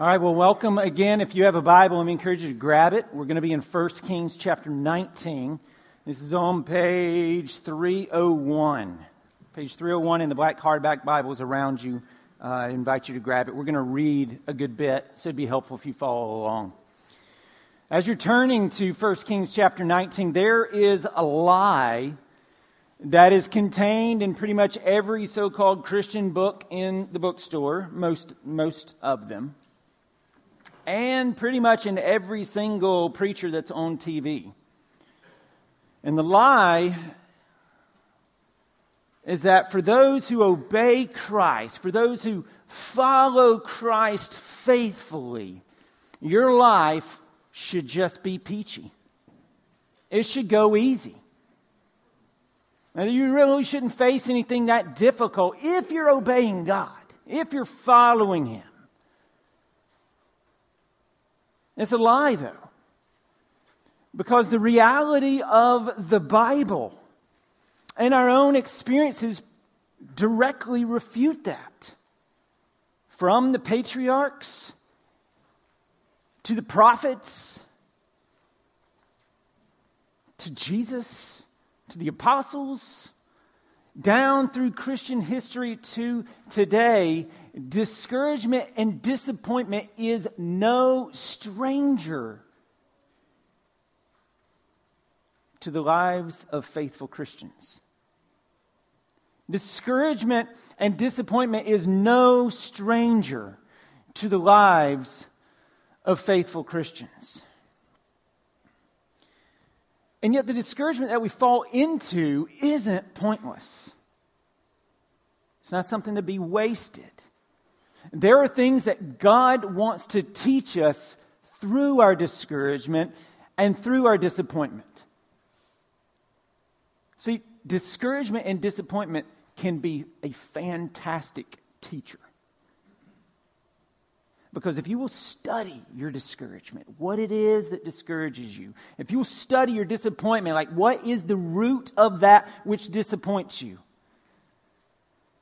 All right, well, welcome again. If you have a Bible, me encourage you to grab it. We're going to be in 1 Kings chapter 19. This is on page 301. Page 301 in the black hardback Bibles around you. Uh, I invite you to grab it. We're going to read a good bit, so it'd be helpful if you follow along. As you're turning to 1 Kings chapter 19, there is a lie that is contained in pretty much every so called Christian book in the bookstore, most, most of them and pretty much in every single preacher that's on TV. And the lie is that for those who obey Christ, for those who follow Christ faithfully, your life should just be peachy. It should go easy. Now, you really shouldn't face anything that difficult if you're obeying God, if you're following Him. It's a lie, though. Because the reality of the Bible and our own experiences directly refute that. From the patriarchs to the prophets to Jesus to the apostles down through Christian history to today, discouragement and disappointment is no stranger to the lives of faithful Christians. Discouragement and disappointment is no stranger to the lives of faithful Christians. And yet, the discouragement that we fall into isn't pointless. It's not something to be wasted. There are things that God wants to teach us through our discouragement and through our disappointment. See, discouragement and disappointment can be a fantastic teacher. Because if you will study your discouragement, what it is that discourages you, if you will study your disappointment, like what is the root of that which disappoints you,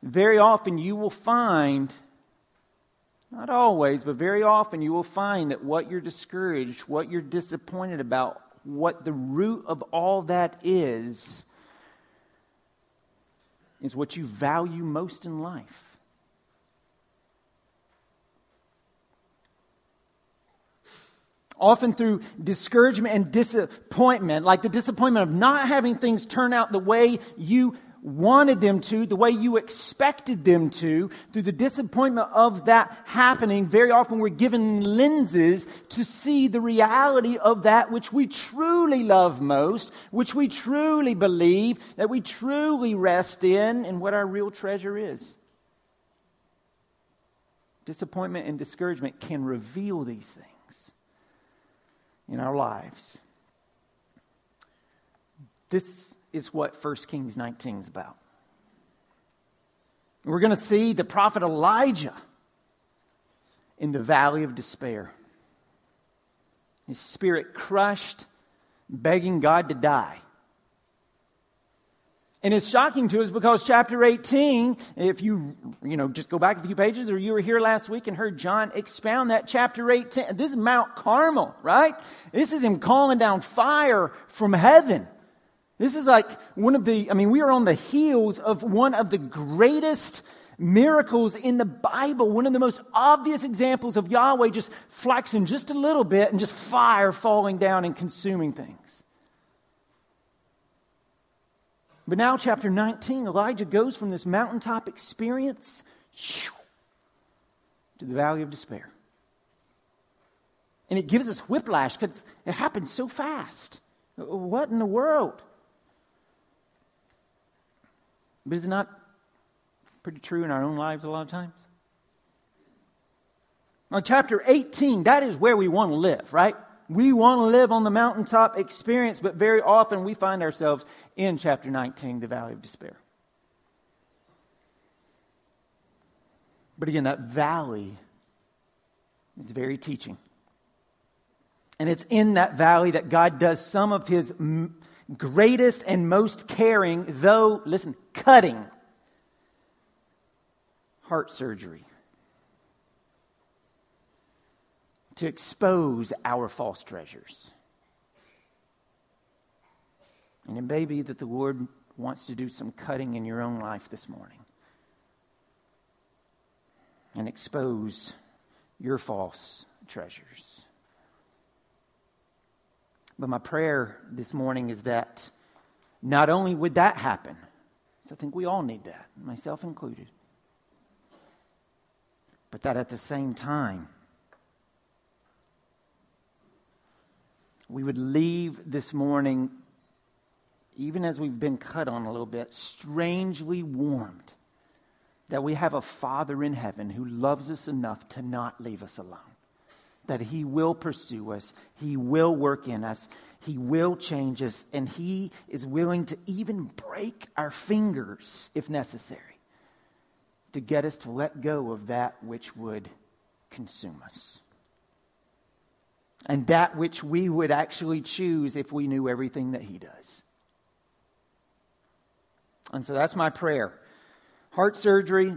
very often you will find, not always, but very often you will find that what you're discouraged, what you're disappointed about, what the root of all that is, is what you value most in life. Often through discouragement and disappointment, like the disappointment of not having things turn out the way you wanted them to, the way you expected them to, through the disappointment of that happening, very often we're given lenses to see the reality of that which we truly love most, which we truly believe, that we truly rest in, and what our real treasure is. Disappointment and discouragement can reveal these things in our lives. This is what 1 Kings 19 is about. We're going to see the prophet Elijah in the valley of despair. His spirit crushed, begging God to die. And it's shocking to us because chapter 18, if you, you know, just go back a few pages or you were here last week and heard John expound that chapter 18. This is Mount Carmel, right? This is him calling down fire from heaven. This is like one of the, I mean, we are on the heels of one of the greatest miracles in the Bible, one of the most obvious examples of Yahweh just flexing just a little bit and just fire falling down and consuming things. But now, chapter 19, Elijah goes from this mountaintop experience to the valley of despair. And it gives us whiplash because it happens so fast. What in the world? But is it not pretty true in our own lives a lot of times? Now, chapter 18, that is where we want to live, right? We want to live on the mountaintop experience, but very often we find ourselves in chapter 19, the valley of despair. But again, that valley is very teaching. And it's in that valley that God does some of his m- greatest and most caring, though, listen, cutting heart surgery. To expose our false treasures. And it may be that the Lord wants to do some cutting in your own life this morning and expose your false treasures. But my prayer this morning is that not only would that happen, so I think we all need that, myself included, but that at the same time, we would leave this morning, even as we've been cut on a little bit, strangely warmed that we have a Father in heaven who loves us enough to not leave us alone. That He will pursue us, He will work in us, He will change us, and He is willing to even break our fingers if necessary to get us to let go of that which would consume us. And that which we would actually choose if we knew everything that He does. And so that's my prayer heart surgery,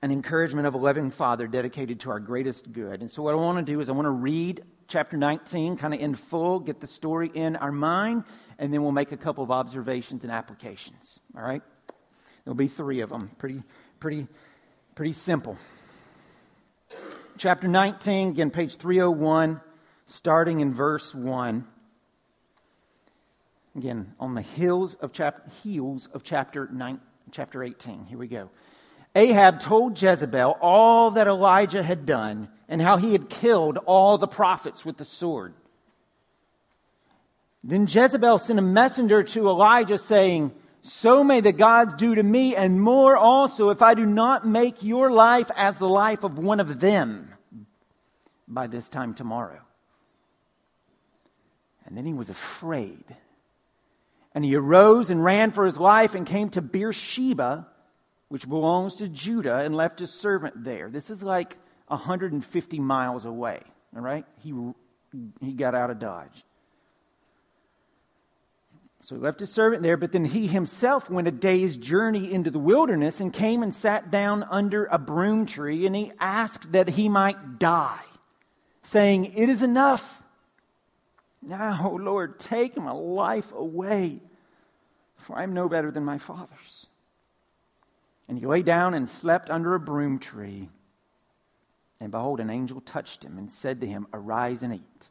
an encouragement of a loving father dedicated to our greatest good. And so, what I want to do is, I want to read chapter 19 kind of in full, get the story in our mind, and then we'll make a couple of observations and applications. All right? There'll be three of them. Pretty, pretty, pretty simple. Chapter 19, again, page 301, starting in verse 1. Again, on the heels of, chap- heels of chapter 19 chapter 18. Here we go. Ahab told Jezebel all that Elijah had done and how he had killed all the prophets with the sword. Then Jezebel sent a messenger to Elijah saying, So may the gods do to me and more also if I do not make your life as the life of one of them by this time tomorrow. And then he was afraid and he arose and ran for his life and came to Beersheba, which belongs to Judah, and left his servant there. This is like 150 miles away, all right? He, he got out of Dodge. So he left his servant there, but then he himself went a day's journey into the wilderness and came and sat down under a broom tree, and he asked that he might die, saying, It is enough. Now, O Lord, take my life away, for I am no better than my fathers. And he lay down and slept under a broom tree. And behold, an angel touched him and said to him, Arise and eat.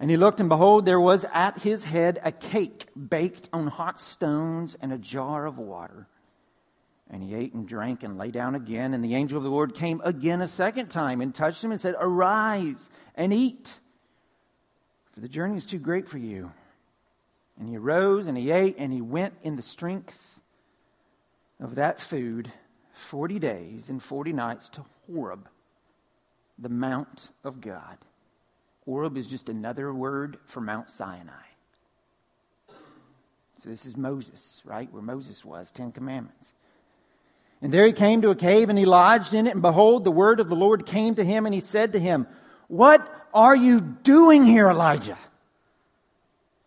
And he looked, and behold, there was at his head a cake baked on hot stones and a jar of water. And he ate and drank and lay down again. And the angel of the Lord came again a second time and touched him and said, Arise and eat for the journey is too great for you. And he arose and he ate and he went in the strength of that food 40 days and 40 nights to Horeb, the Mount of God. Horeb is just another word for Mount Sinai. So this is Moses, right? Where Moses was, Ten Commandments. And there he came to a cave and he lodged in it. And behold, the word of the Lord came to him and he said to him, What are you doing here, Elijah?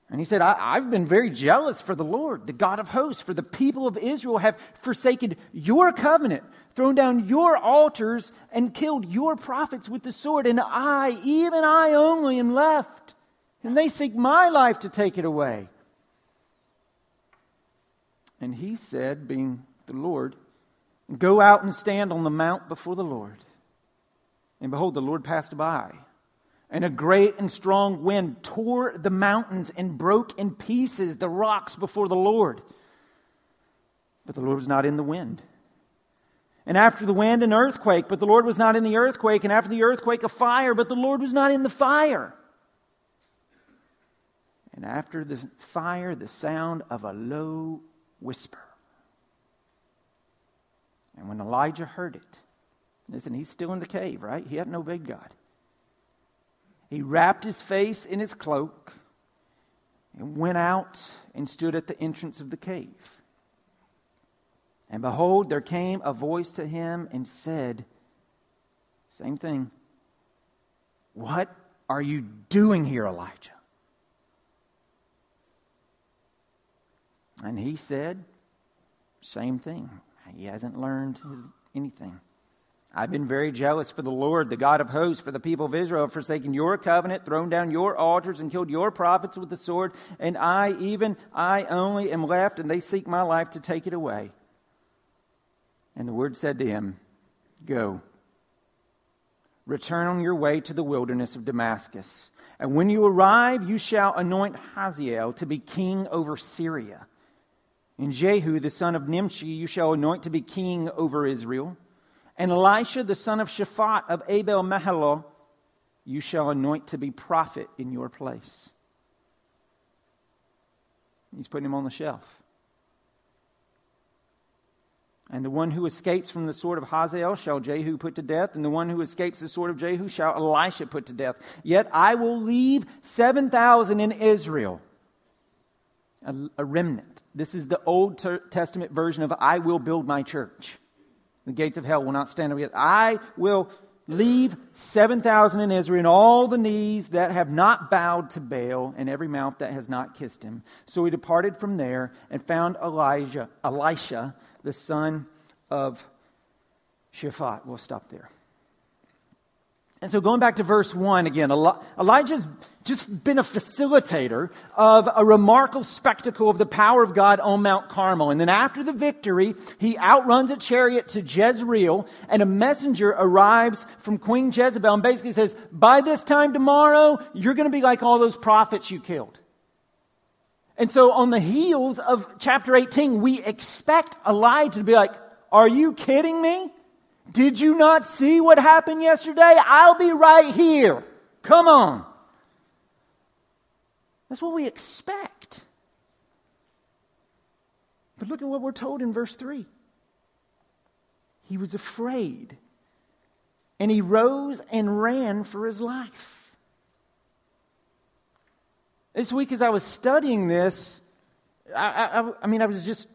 And he said, I, have been very jealous for the Lord, the God of hosts, for the people of Israel have forsaken your covenant, thrown down your altars, and killed your prophets with the sword. And I, even I only, am left. And they seek my life to take it away. And he said, being the Lord, Go out and stand on the mount before the Lord. And behold, the Lord passed by and a great and strong wind tore the mountains and broke in pieces the rocks before the Lord. But the Lord was not in the wind. And after the wind, an earthquake, but the Lord was not in the earthquake. And after the earthquake, a fire, but the Lord was not in the fire. And after the fire, the sound of a low whisper. And when Elijah heard it, listen, he's still in the cave, right? He hadn't obeyed God. He wrapped his face in his cloak and went out and stood at the entrance of the cave. And behold, there came a voice to him and said, Same thing. What are you doing here, Elijah? And he said, Same thing. He hasn't learned his, anything. I've been very jealous for the Lord, the God of hosts, for the people of Israel have forsaken your covenant, thrown down your altars, and killed your prophets with the sword. And I, even I only, am left, and they seek my life to take it away. And the word said to him, Go, return on your way to the wilderness of Damascus. And when you arrive, you shall anoint Hazael to be king over Syria. And Jehu, the son of Nimshi, you shall anoint to be king over Israel. And Elisha, the son of Shaphat of Abel Meholah, you shall anoint to be prophet in your place. He's putting him on the shelf. And the one who escapes from the sword of Hazael shall Jehu put to death, and the one who escapes the sword of Jehu shall Elisha put to death. Yet I will leave 7,000 in Israel, a, a remnant. This is the Old Testament version of I will build my church. The gates of hell will not stand against. I will leave 7,000 in Israel, and all the knees that have not bowed to Baal, and every mouth that has not kissed him. So he departed from there and found Elijah, Elisha, the son of Shaphat. We'll stop there. And so going back to verse 1 again, Elijah's just been a facilitator of a remarkable spectacle of the power of God on Mount Carmel. And then after the victory, he outruns a chariot to Jezreel, and a messenger arrives from Queen Jezebel and basically says, By this time tomorrow, you're going to be like all those prophets you killed. And so on the heels of chapter 18, we expect Elijah to be like, Are you kidding me? Did you not see what happened yesterday? I'll be right here. Come on. That's what we expect. But look at what we're told in verse 3. He was afraid, and he rose and ran for his life. This week, as I was studying this, I, I, I mean, I was just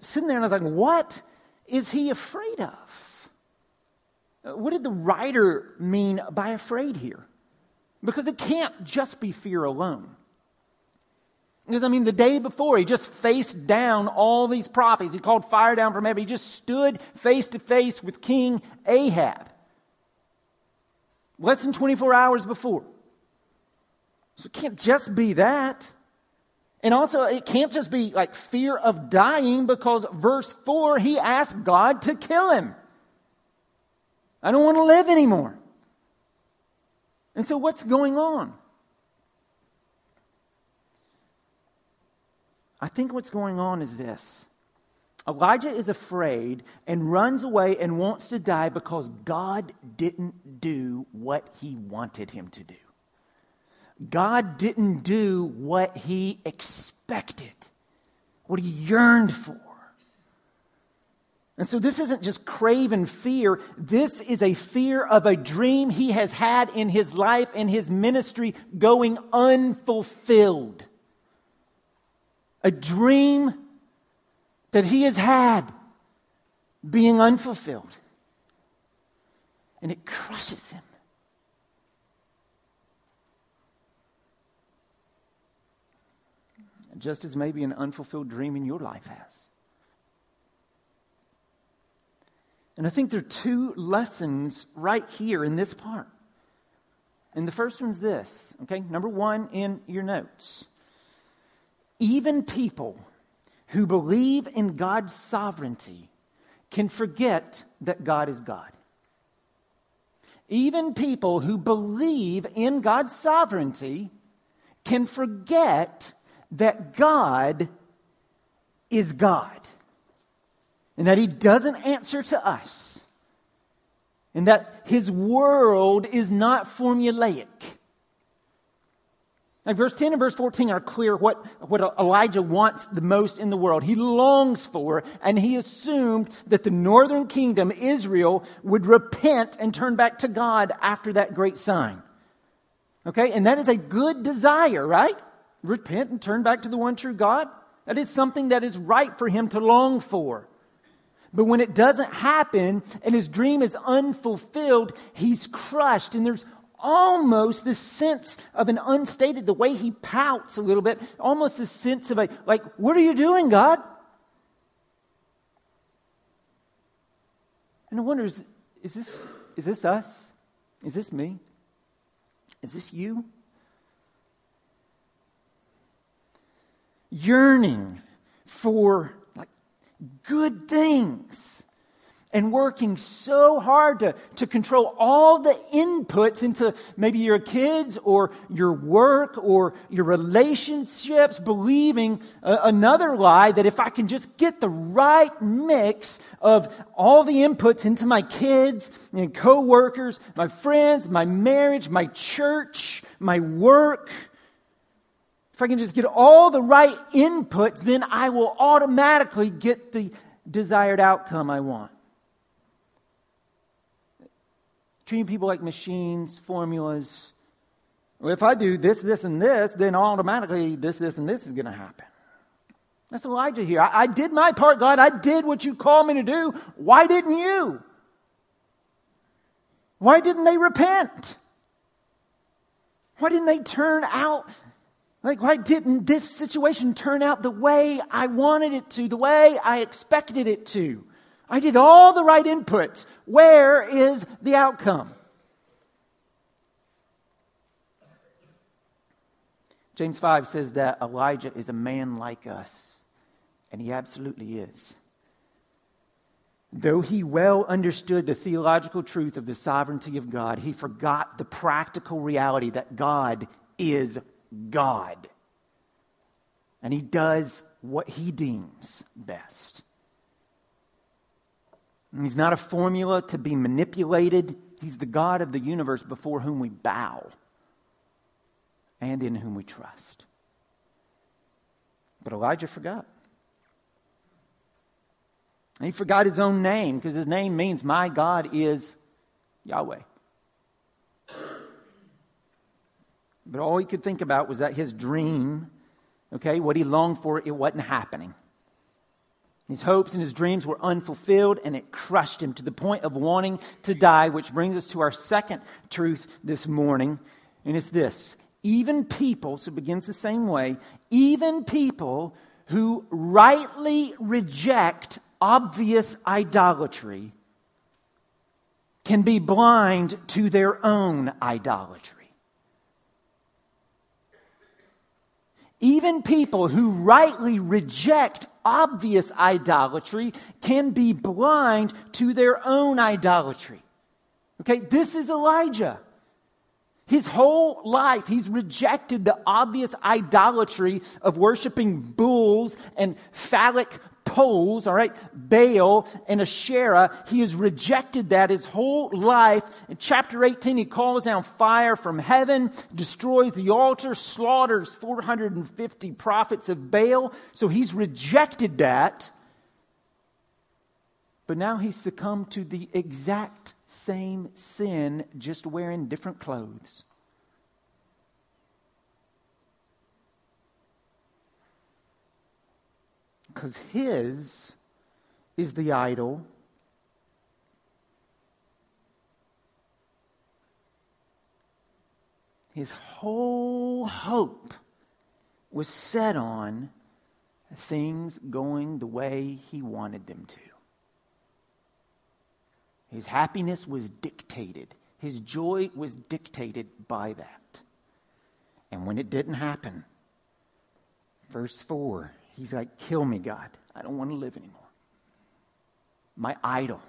sitting there and I was like, what is he afraid of? Uh, what did the writer mean by afraid here? Because it can't just be fear alone. Because, I mean, the day before, he just faced down all these prophets. He called fire down from heaven. He just stood face to face with King Ahab. Less than 24 hours before. So it can't just be that. And also, it can't just be like fear of dying because verse 4, he asked God to kill him. I don't want to live anymore. And so, what's going on? I think what's going on is this Elijah is afraid and runs away and wants to die because God didn't do what he wanted him to do. God didn't do what he expected, what he yearned for. And so this isn't just craven fear. This is a fear of a dream he has had in his life and his ministry going unfulfilled. A dream that he has had being unfulfilled. And it crushes him. Just as maybe an unfulfilled dream in your life has. And I think there are two lessons right here in this part. And the first one's this, okay? Number one in your notes. Even people who believe in God's sovereignty can forget that God is God. Even people who believe in God's sovereignty can forget that God is God and that he doesn't answer to us, and that his world is not formulaic. Like verse 10 and verse 14 are clear what, what Elijah wants the most in the world. He longs for, and he assumed that the northern kingdom, Israel, would repent and turn back to God after that great sign. Okay? And that is a good desire, right? Repent and turn back to the one true God. That is something that is right for him to long for. But when it doesn't happen and his dream is unfulfilled, he's crushed. And there's almost this sense of an unstated, the way he pouts a little bit, almost this sense of a, like, what are you doing, God? And I wonder, is, is this, is this us? Is this me? Is this you? Yearning for good things and working so hard to, to control all the inputs into maybe your kids or your work or your relationships, believing a, another lie that if I can just get the right mix of all the inputs into my kids and coworkers, my friends, my marriage, my church, my work, if I can just get all the right inputs, then I will automatically get the desired outcome I want. treating people like machines, formulas. Well, if I do this, this, and this, then automatically this, this, and this is going to happen. That's Elijah here. I, I, did my part, God. I did what you called me to do. Why didn't you? Why didn't they repent? Why didn't they turn out? Like, why didn't this situation turn out the way I wanted it to, the way I expected it to? I did all the right inputs. Where is the outcome? James 5 says that Elijah is a man like us, and he absolutely is. Though he well understood the theological truth of the sovereignty of God, he forgot the practical reality that God is God. And he does what he deems best. He's not a formula to be manipulated. He's the God of the universe before whom we bow and in whom we trust. But Elijah forgot. he forgot his own name because his name means, My God is Yahweh. But all he could think about was that his dream, okay, what he longed for, it wasn't happening. His hopes and his dreams were unfulfilled, and it crushed him to the point of wanting to die, which brings us to our second truth this morning, and it's this. Even people, so it begins the same way, even people who rightly reject obvious idolatry can be blind to their own idolatry. Even people who rightly reject obvious idolatry can be blind to their own idolatry. Okay, this is Elijah. His whole life, he's rejected the obvious idolatry of worshiping bulls and phallic poles, all right, Baal and Asherah. He has rejected that his whole life. In chapter 18, he calls down fire from heaven, destroys the altar, slaughters 450 prophets of Baal. So he's rejected that. But now he's succumbed to the exact same sin, just wearing different clothes. Because his is the idol. His whole hope was set on things going the way he wanted them to. His happiness was dictated, his joy was dictated by that. And when it didn't happen, verse 4 He's like, Kill me, God. I don't want to live anymore. My idol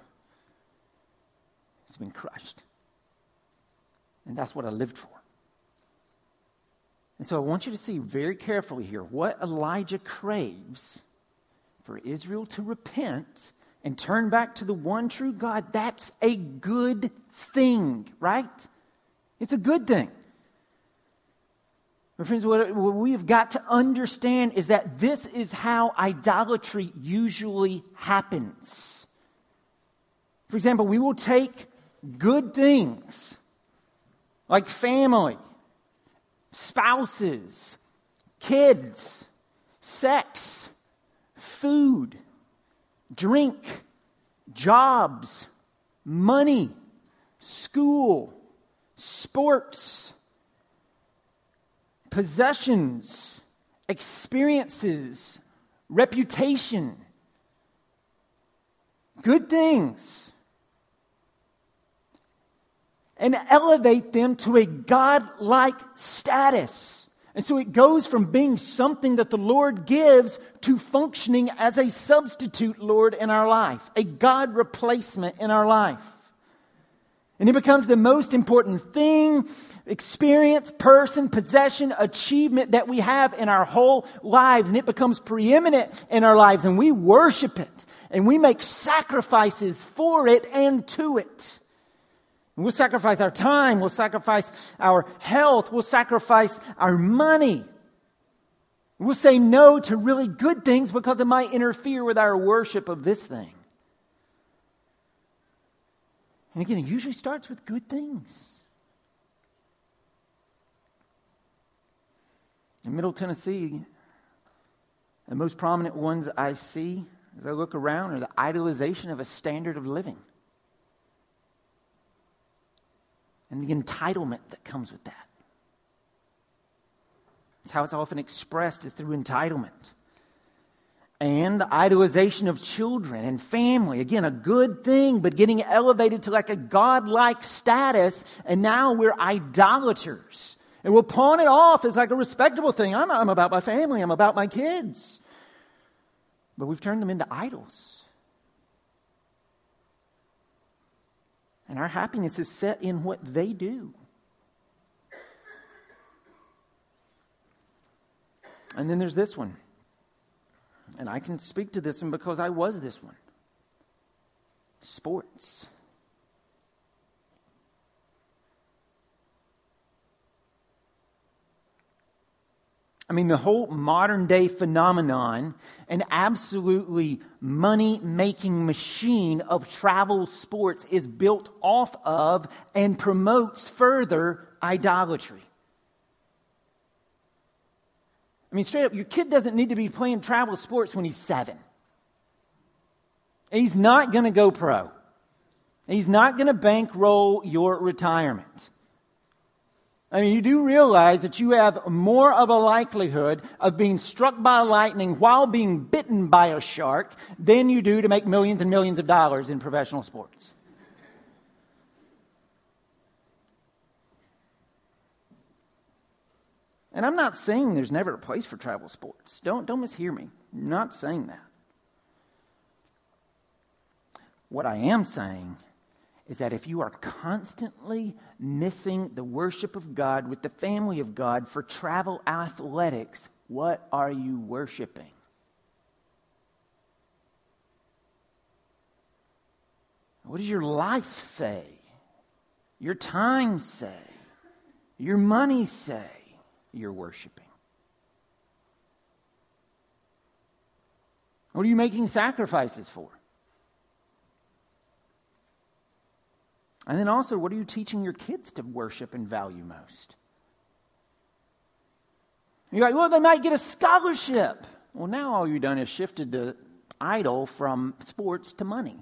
has been crushed. And that's what I lived for. And so I want you to see very carefully here what Elijah craves for Israel to repent and turn back to the one true God. That's a good thing, right? It's a good thing. My friends, what we've got to understand is that this is how idolatry usually happens. For example, we will take good things like family, spouses, kids, sex, food, drink, jobs, money, school, sports, possessions, experiences, reputation, good things. and elevate them to a God-like status. And so it goes from being something that the Lord gives to functioning as a substitute Lord in our life, a God replacement in our life. And it becomes the most important thing, experience, person, possession, achievement that we have in our whole lives. And it becomes preeminent in our lives. And we worship it. And we make sacrifices for it and to it. We'll sacrifice our time. We'll sacrifice our health. We'll sacrifice our money. We'll say no to really good things because it might interfere with our worship of this thing. And again, it usually starts with good things. In Middle Tennessee, the most prominent ones I see as I look around are the idolization of a standard of living. and the entitlement that comes with that. It's how it's often expressed is through entitlement. And the idolization of children and family. Again, a good thing, but getting elevated to like a godlike status, and now we're idolaters. And we'll pawn it off as like a respectable thing. I'm, I'm about my family, I'm about my kids. But we've turned them into idols. And our happiness is set in what they do. And then there's this one. And I can speak to this one because I was this one sports. I mean, the whole modern day phenomenon, an absolutely money making machine of travel sports, is built off of and promotes further idolatry. I mean, straight up, your kid doesn't need to be playing travel sports when he's seven. He's not going to go pro. He's not going to bankroll your retirement. I mean, you do realize that you have more of a likelihood of being struck by lightning while being bitten by a shark than you do to make millions and millions of dollars in professional sports. And I'm not saying there's never a place for travel sports. Don't, don't mishear me. I'm not saying that. What I am saying is that if you are constantly missing the worship of God with the family of God for travel athletics, what are you worshiping? What does your life say? Your time say? Your money say you're worshiping? What are you making sacrifices for? And then also, what are you teaching your kids to worship and value most? You're like, well, they might get a scholarship. Well, now all you've done is shifted the idol from sports to money.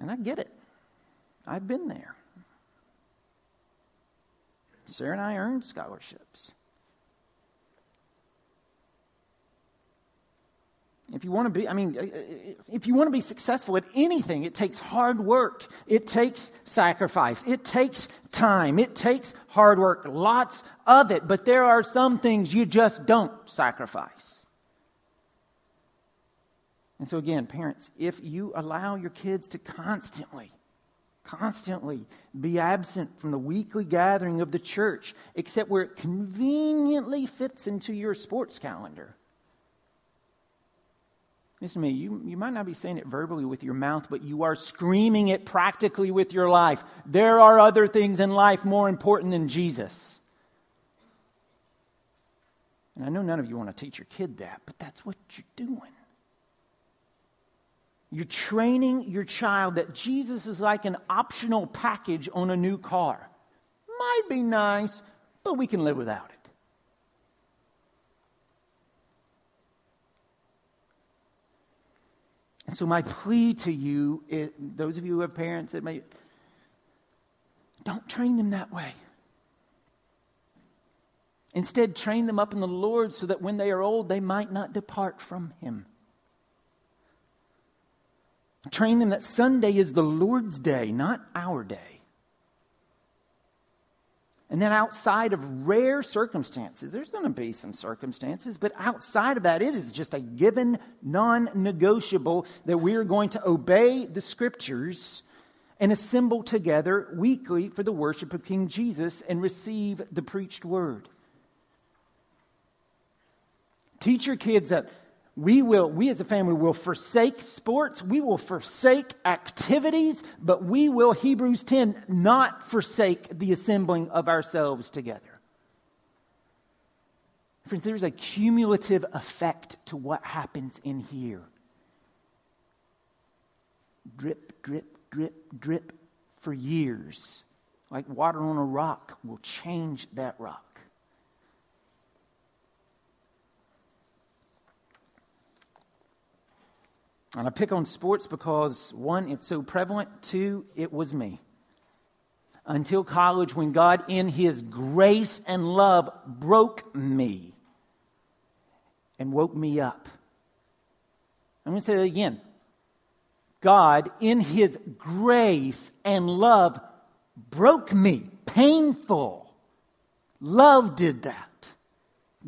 And I get it. I've been there. Sarah and I earned scholarships. If you want to be, I mean, if you want to be successful at anything, it takes hard work. It takes sacrifice. It takes time. It takes hard work. Lots of it. But there are some things you just don't sacrifice. And so, again, parents, if you allow your kids to constantly, constantly be absent from the weekly gathering of the church, except where it conveniently fits into your sports calendar, Listen to me, you, you might not be saying it verbally with your mouth, but you are screaming it practically with your life. There are other things in life more important than Jesus. And I know none of you want to teach your kid that, but that's what you're doing. You're training your child that Jesus is like an optional package on a new car. Might be nice, but we can live without it. And so, my plea to you, it, those of you who have parents that may, don't train them that way. Instead, train them up in the Lord so that when they are old, they might not depart from Him. Train them that Sunday is the Lord's day, not our day. And then outside of rare circumstances, there's going to be some circumstances, but outside of that, it is just a given, non negotiable that we are going to obey the scriptures and assemble together weekly for the worship of King Jesus and receive the preached word. Teach your kids that we will, we as a family will forsake sports, we will forsake activities, but we will, Hebrews 10, not forsake the assembling of ourselves together. Friends, there's a cumulative effect to what happens in here. Drip, drip, drip, drip for years, like water on a rock, will change that rock. And I pick on sports because, one, it's so prevalent, two, it was me. Until college, when God, in His grace and love, broke me and woke me up. I'm going to say that again. God, in His grace and love, broke me. Painful. Love did that.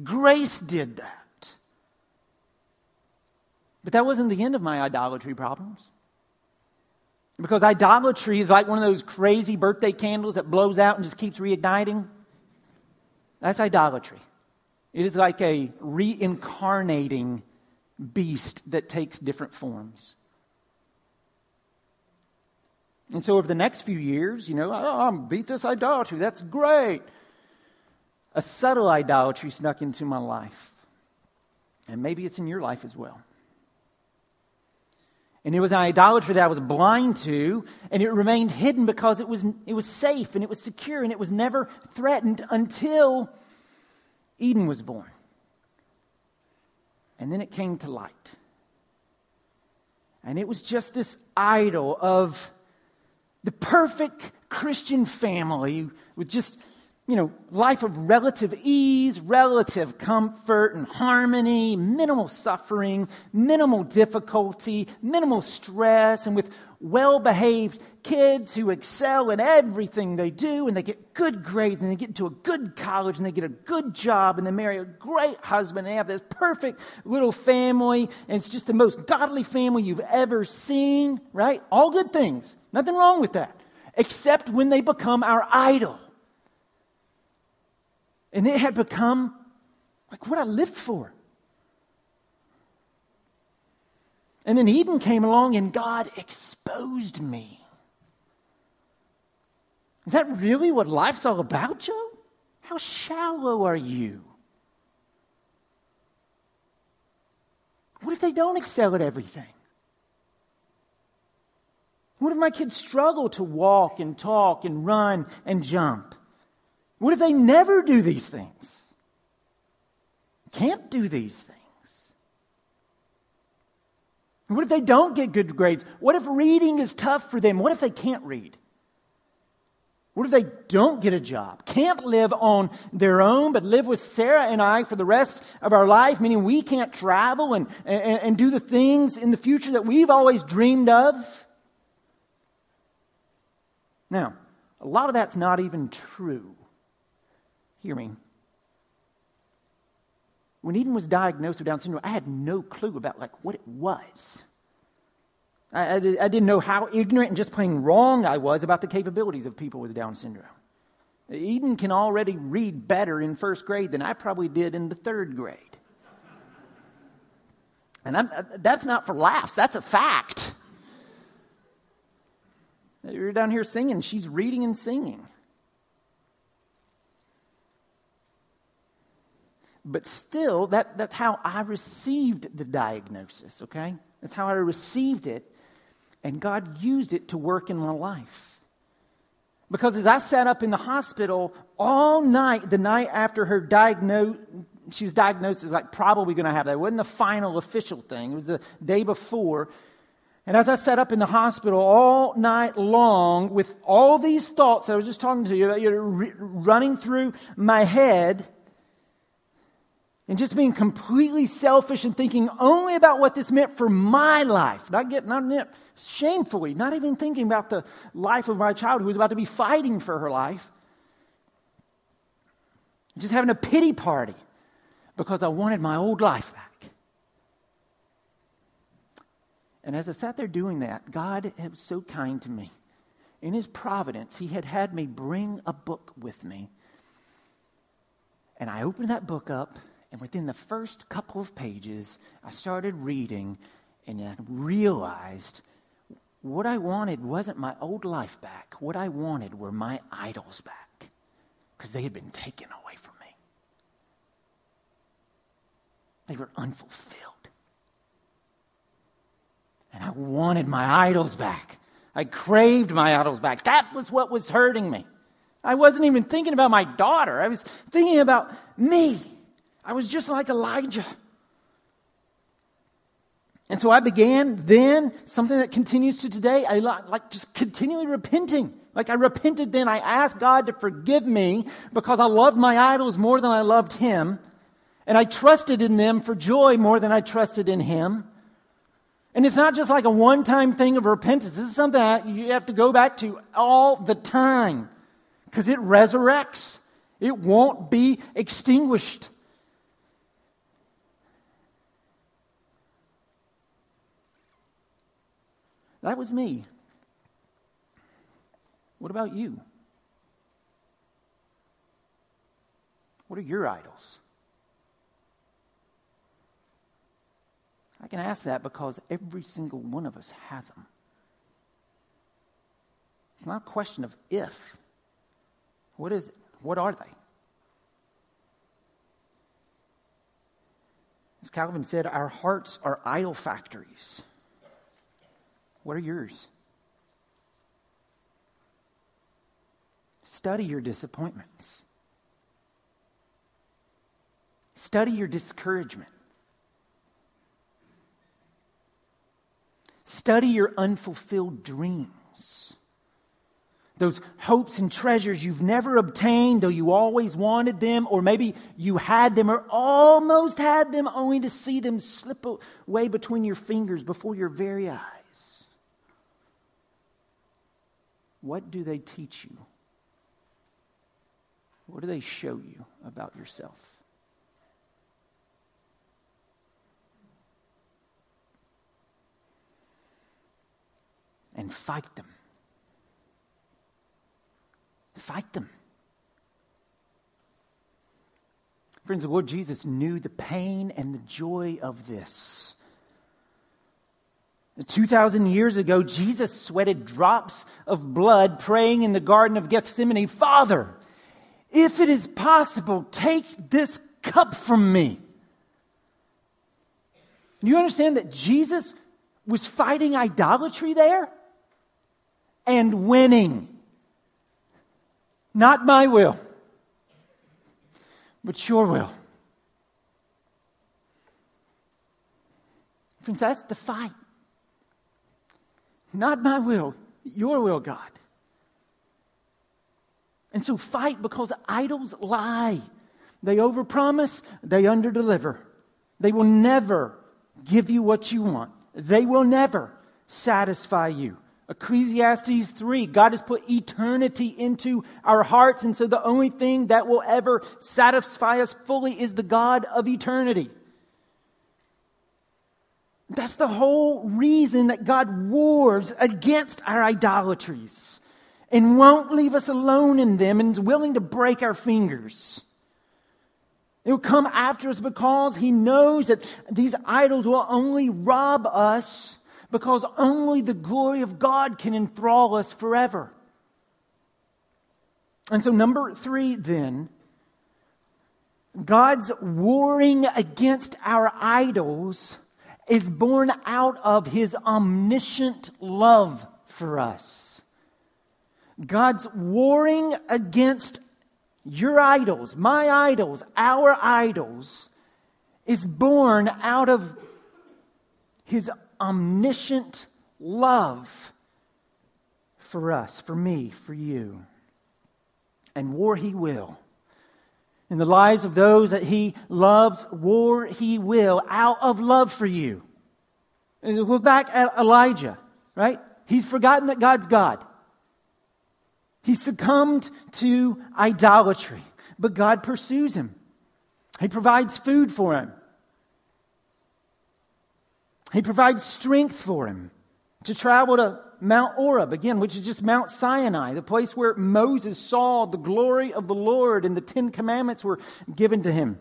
Grace did that. But that wasn't the end of my idolatry problems. Because idolatry is like one of those crazy birthday candles that blows out and just keeps reigniting. That's idolatry. It is like a reincarnating beast that takes different forms. And so, over the next few years, you know, oh, I'm beat this idolatry. That's great. A subtle idolatry snuck into my life. And maybe it's in your life as well. And it was an idolatry that I was blind to, and it remained hidden because it was, it was safe and it was secure and it was never threatened until Eden was born. And then it came to light. And it was just this idol of the perfect Christian family with just you know, life of relative ease, relative comfort and harmony, minimal suffering, minimal difficulty, minimal stress, and with well behaved kids who excel in everything they do, and they get good grades, and they get into a good college, and they get a good job, and they marry a great husband, and they have this perfect little family, and it's just the most godly family you've ever seen, right? All good things. Nothing wrong with that. Except when they become our idol and it had become like what I lived for. And then Eden came along and God exposed me. Is that really what life's all about, Joe? How shallow are you? What if they don't excel at everything? What if my kids struggle to walk and talk and run and jump? What if they never do these things? Can't do these things. What if they don't get good grades? What if reading is tough for them? What if they can't read? What if they don't get a job? Can't live on their own, but live with Sarah and I for the rest of our life, meaning we can't travel and, and, and do the things in the future that we've always dreamed of? Now, a lot of that's not even true. Hear me. When Eden was diagnosed with Down syndrome, I had no clue about like what it was. I, I, I didn't know how ignorant and just plain wrong I was about the capabilities of people with Down syndrome. Eden can already read better in first grade than I probably did in the third grade. And I'm, uh, that's not for laughs, that's a fact. You're down here singing, she's reading and singing. But still, that, that's how I received the diagnosis, okay? That's how I received it. And God used it to work in my life. Because as I sat up in the hospital all night, the night after her diagnosis, she was diagnosed as like probably going to have that. It wasn't the final official thing, it was the day before. And as I sat up in the hospital all night long with all these thoughts I was just talking to you about, running through my head, and just being completely selfish and thinking only about what this meant for my life, not getting, not shamefully, not even thinking about the life of my child who was about to be fighting for her life. Just having a pity party because I wanted my old life back. And as I sat there doing that, God was so kind to me. In His providence, He had had me bring a book with me. And I opened that book up and within the first couple of pages, I started reading and I realized what I wanted wasn't my old life back. What I wanted were my idols back because they had been taken away from me. They were unfulfilled. And I wanted my idols back. I craved my idols back. That was what was hurting me. I wasn't even thinking about my daughter, I was thinking about me. I was just like Elijah. And so I began then something that continues to today. I like just continually repenting. Like I repented then. I asked God to forgive me because I loved my idols more than I loved Him. And I trusted in them for joy more than I trusted in Him. And it's not just like a one time thing of repentance. This is something that you have to go back to all the time because it resurrects, it won't be extinguished. That was me. What about you? What are your idols? I can ask that because every single one of us has them. It's not a question of if. What is it? What are they? As Calvin said, our hearts are idol factories. What are yours? Study your disappointments. Study your discouragement. Study your unfulfilled dreams. Those hopes and treasures you've never obtained, though you always wanted them, or maybe you had them or almost had them, only to see them slip away between your fingers before your very eyes. What do they teach you? What do they show you about yourself? And fight them. Fight them. Friends, the Lord Jesus knew the pain and the joy of this. 2,000 years ago, Jesus sweated drops of blood praying in the Garden of Gethsemane Father, if it is possible, take this cup from me. Do you understand that Jesus was fighting idolatry there and winning? Not my will, but your will. Friends, that's the fight. Not my will, your will, God. And so fight because idols lie. They overpromise, they underdeliver. They will never give you what you want. They will never satisfy you. Ecclesiastes 3 God has put eternity into our hearts, and so the only thing that will ever satisfy us fully is the God of eternity. That's the whole reason that God wars against our idolatries and won't leave us alone in them and is willing to break our fingers. He'll come after us because he knows that these idols will only rob us because only the glory of God can enthrall us forever. And so, number three, then, God's warring against our idols is born out of his omniscient love for us. God's warring against your idols, my idols, our idols, is born out of his omniscient love for us, for me, for you. And war he will in the lives of those that he loves, war he will out of love for you. Look back at Elijah, right? He's forgotten that God's God. He succumbed to idolatry, but God pursues him. He provides food for him. He provides strength for him to travel to Mount Horeb, again, which is just Mount Sinai, the place where Moses saw the glory of the Lord and the Ten Commandments were given to him.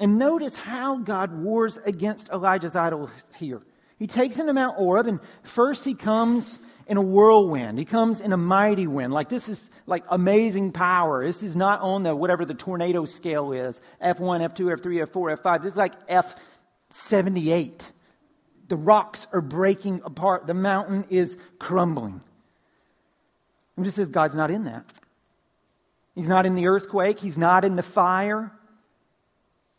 And notice how God wars against Elijah's idol here. He takes him to Mount Horeb, and first he comes in a whirlwind. He comes in a mighty wind. Like this is like amazing power. This is not on the whatever the tornado scale is F1, F2, F3, F4, F5. This is like F78. The rocks are breaking apart. The mountain is crumbling. And just says God's not in that. He's not in the earthquake. He's not in the fire.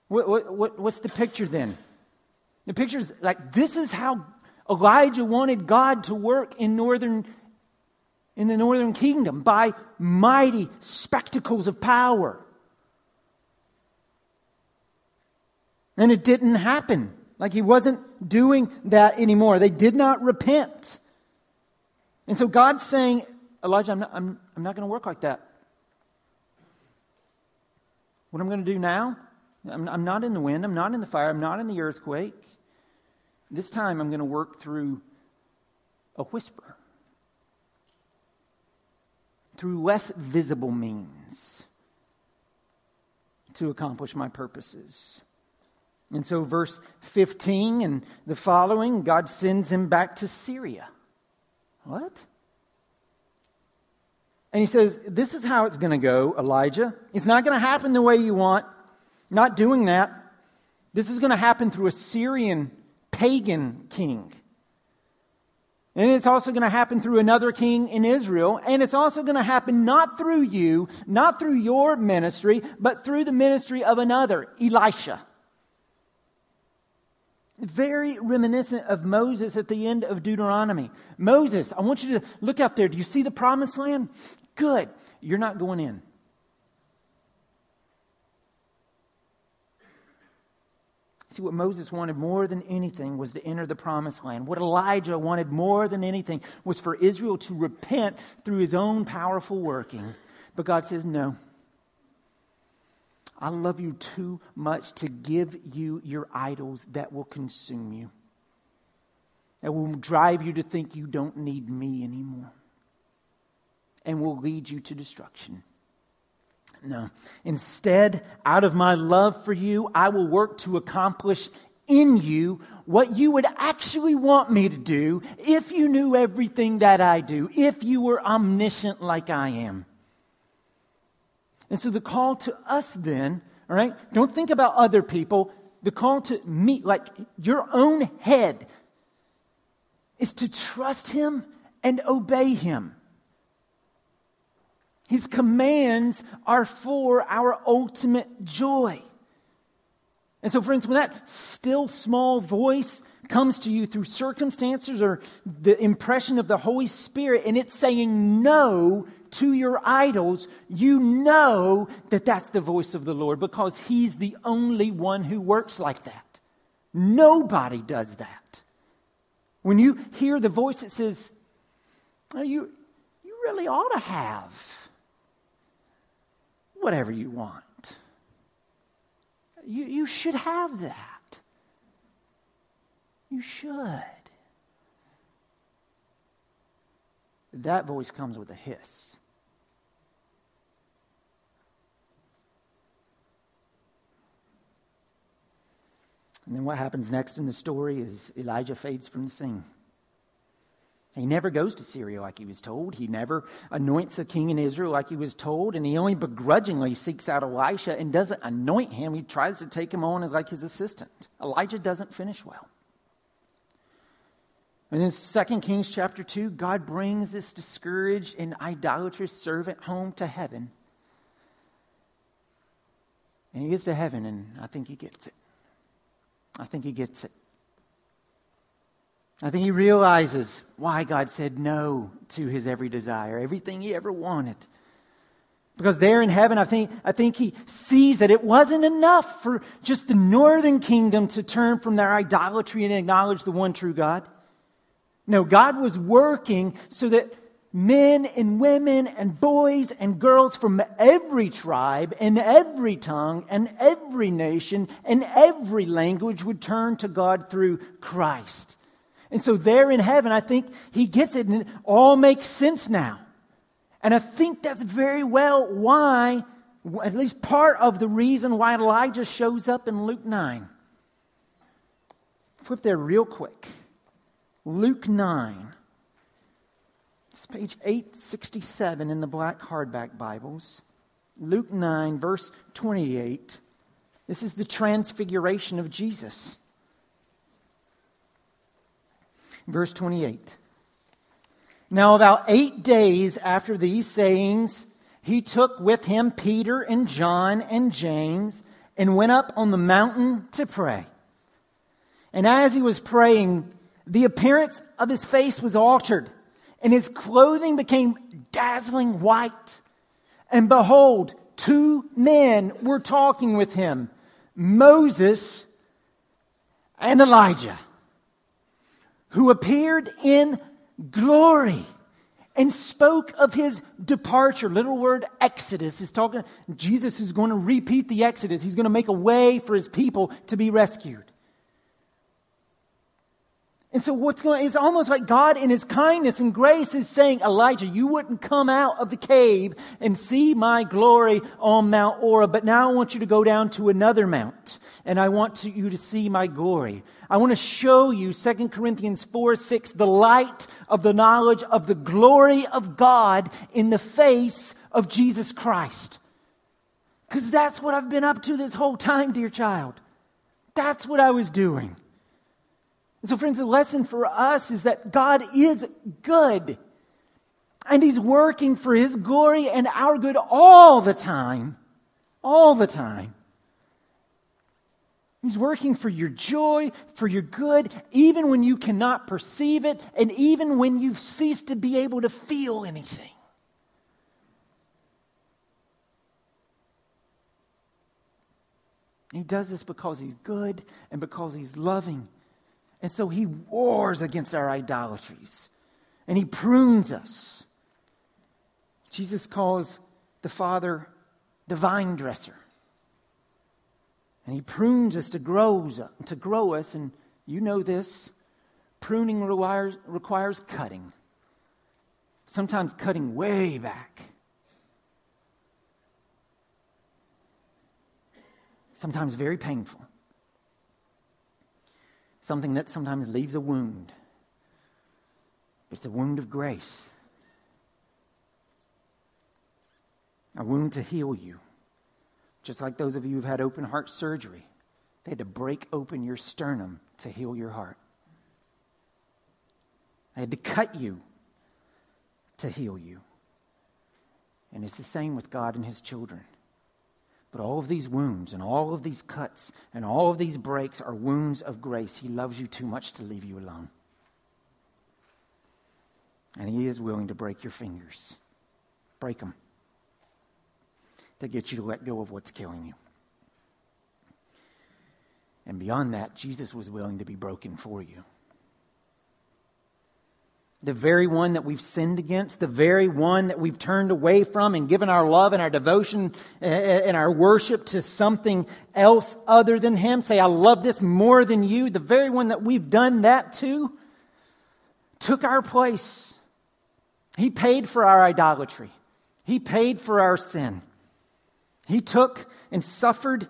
What, what, what, what's the picture then? The picture is like this is how Elijah wanted God to work in northern in the northern kingdom by mighty spectacles of power. And it didn't happen. Like he wasn't doing that anymore. They did not repent. And so God's saying, Elijah, I'm not, I'm, I'm not going to work like that. What I'm going to do now, I'm, I'm not in the wind, I'm not in the fire, I'm not in the earthquake. This time I'm going to work through a whisper, through less visible means to accomplish my purposes. And so, verse 15 and the following, God sends him back to Syria. What? And he says, This is how it's going to go, Elijah. It's not going to happen the way you want. Not doing that. This is going to happen through a Syrian pagan king. And it's also going to happen through another king in Israel. And it's also going to happen not through you, not through your ministry, but through the ministry of another, Elisha very reminiscent of Moses at the end of Deuteronomy. Moses, I want you to look out there. Do you see the promised land? Good. You're not going in. See, what Moses wanted more than anything was to enter the promised land. What Elijah wanted more than anything was for Israel to repent through his own powerful working. But God says, no. I love you too much to give you your idols that will consume you, that will drive you to think you don't need me anymore, and will lead you to destruction. No. Instead, out of my love for you, I will work to accomplish in you what you would actually want me to do if you knew everything that I do, if you were omniscient like I am. And so the call to us then, all right, don't think about other people. The call to me, like your own head, is to trust Him and obey Him. His commands are for our ultimate joy. And so, friends, when that still small voice comes to you through circumstances or the impression of the Holy Spirit and it's saying no to your idols, you know that that's the voice of the Lord because He's the only one who works like that. Nobody does that. When you hear the voice that says, oh, you, you really ought to have whatever you want. You, you should have that. You should. That voice comes with a hiss. And then what happens next in the story is Elijah fades from the scene. He never goes to Syria like he was told. He never anoints a king in Israel like he was told. And he only begrudgingly seeks out Elisha and doesn't anoint him. He tries to take him on as like his assistant. Elijah doesn't finish well. And in 2 Kings chapter 2, God brings this discouraged and idolatrous servant home to heaven. And he gets to heaven, and I think he gets it. I think he gets it. I think he realizes why God said no to his every desire, everything he ever wanted. Because there in heaven, I think, I think he sees that it wasn't enough for just the northern kingdom to turn from their idolatry and acknowledge the one true God. No, God was working so that men and women and boys and girls from every tribe and every tongue and every nation and every language would turn to God through Christ. And so there in heaven, I think he gets it and it all makes sense now. And I think that's very well why, at least part of the reason why Elijah shows up in Luke 9. Flip there real quick. Luke 9. It's page 867 in the black hardback Bibles. Luke 9, verse 28. This is the transfiguration of Jesus. Verse 28. Now, about eight days after these sayings, he took with him Peter and John and James and went up on the mountain to pray. And as he was praying, the appearance of his face was altered, and his clothing became dazzling white. And behold, two men were talking with him Moses and Elijah, who appeared in glory and spoke of his departure. Little word Exodus is talking, Jesus is going to repeat the Exodus. He's going to make a way for his people to be rescued. And so what's going it's almost like God in his kindness and grace is saying, Elijah, you wouldn't come out of the cave and see my glory on Mount Horeb, but now I want you to go down to another mount and I want to, you to see my glory. I want to show you 2 Corinthians 4, 6, the light of the knowledge of the glory of God in the face of Jesus Christ. Because that's what I've been up to this whole time, dear child. That's what I was doing. So, friends, the lesson for us is that God is good. And He's working for His glory and our good all the time. All the time. He's working for your joy, for your good, even when you cannot perceive it, and even when you've ceased to be able to feel anything. He does this because He's good and because He's loving and so he wars against our idolatries and he prunes us. Jesus calls the Father the vine dresser. And he prunes us to grow, to grow us. And you know this pruning requires, requires cutting, sometimes cutting way back. Sometimes very painful something that sometimes leaves a wound. It's a wound of grace, a wound to heal you. Just like those of you who've had open heart surgery, they had to break open your sternum to heal your heart. They had to cut you to heal you. And it's the same with God and His children. But all of these wounds and all of these cuts and all of these breaks are wounds of grace. He loves you too much to leave you alone. And He is willing to break your fingers, break them, to get you to let go of what's killing you. And beyond that, Jesus was willing to be broken for you the very one that we've sinned against, the very one that we've turned away from and given our love and our devotion eh, eh, and our worship to something else other than Him. Say, I love this more than you. The very one that we've done that to took our place. He paid for our idolatry, He paid for our sin. He took and suffered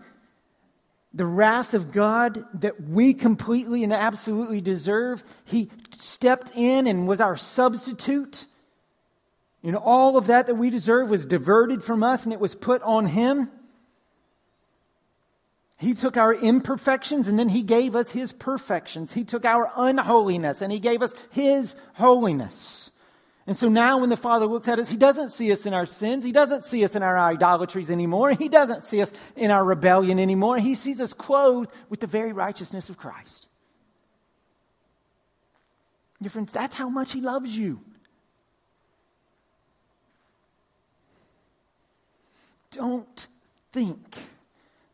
the wrath of God that we completely and absolutely deserve. He stepped in and was our substitute. And all of that that we deserve was diverted from us and it was put on Him. He took our imperfections and then He gave us His perfections. He took our unholiness and He gave us His holiness. And so now when the Father looks at us, He doesn't see us in our sins. He doesn't see us in our idolatries anymore. He doesn't see us in our rebellion anymore. He sees us clothed with the very righteousness of Christ. Dear friends, that's how much He loves you. don't think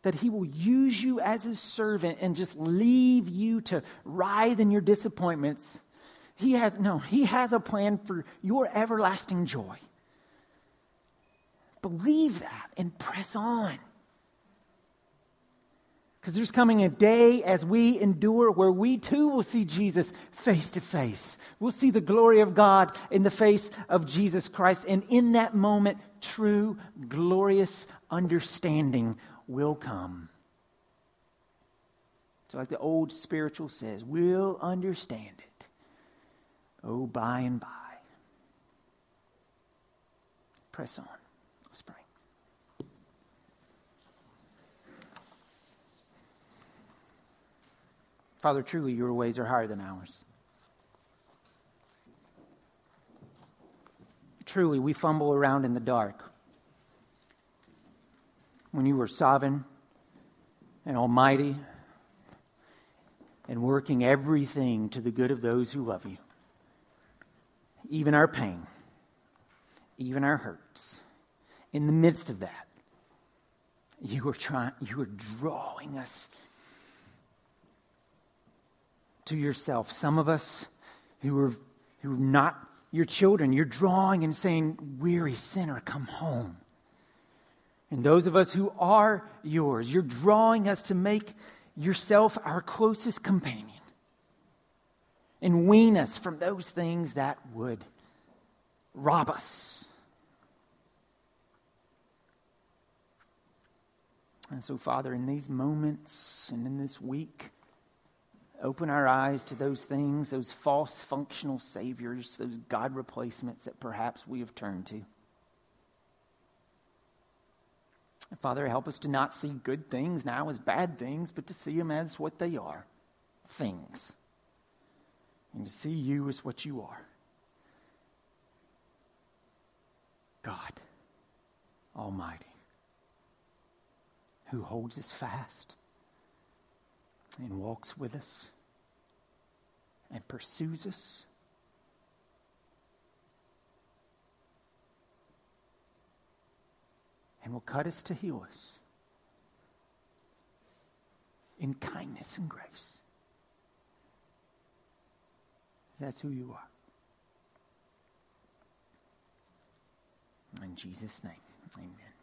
that he will use you as his servant and just leave you to writhe in your disappointments. He has no, he has a plan for your everlasting joy. Believe that and press on. Because there's coming a day as we endure where we too will see Jesus face to face. We'll see the glory of God in the face of Jesus Christ. And in that moment, true, glorious understanding will come. So, like the old spiritual says, we'll understand it. Oh, by and by. Press on. Let's pray. Father, truly your ways are higher than ours. Truly, we fumble around in the dark. When you were sovereign and almighty and working everything to the good of those who love you, even our pain, even our hurts, in the midst of that, you are trying, you are drawing us to yourself. Some of us who are, who are not your children, you're drawing and saying, Weary sinner, come home. And those of us who are yours, you're drawing us to make yourself our closest companion and wean us from those things that would rob us. And so, Father, in these moments and in this week, Open our eyes to those things, those false functional saviors, those God replacements that perhaps we have turned to. Father, help us to not see good things now as bad things, but to see them as what they are things. And to see you as what you are God Almighty, who holds us fast and walks with us and pursues us. And will cut us to heal us in kindness and grace. That's who you are. In Jesus' name, amen.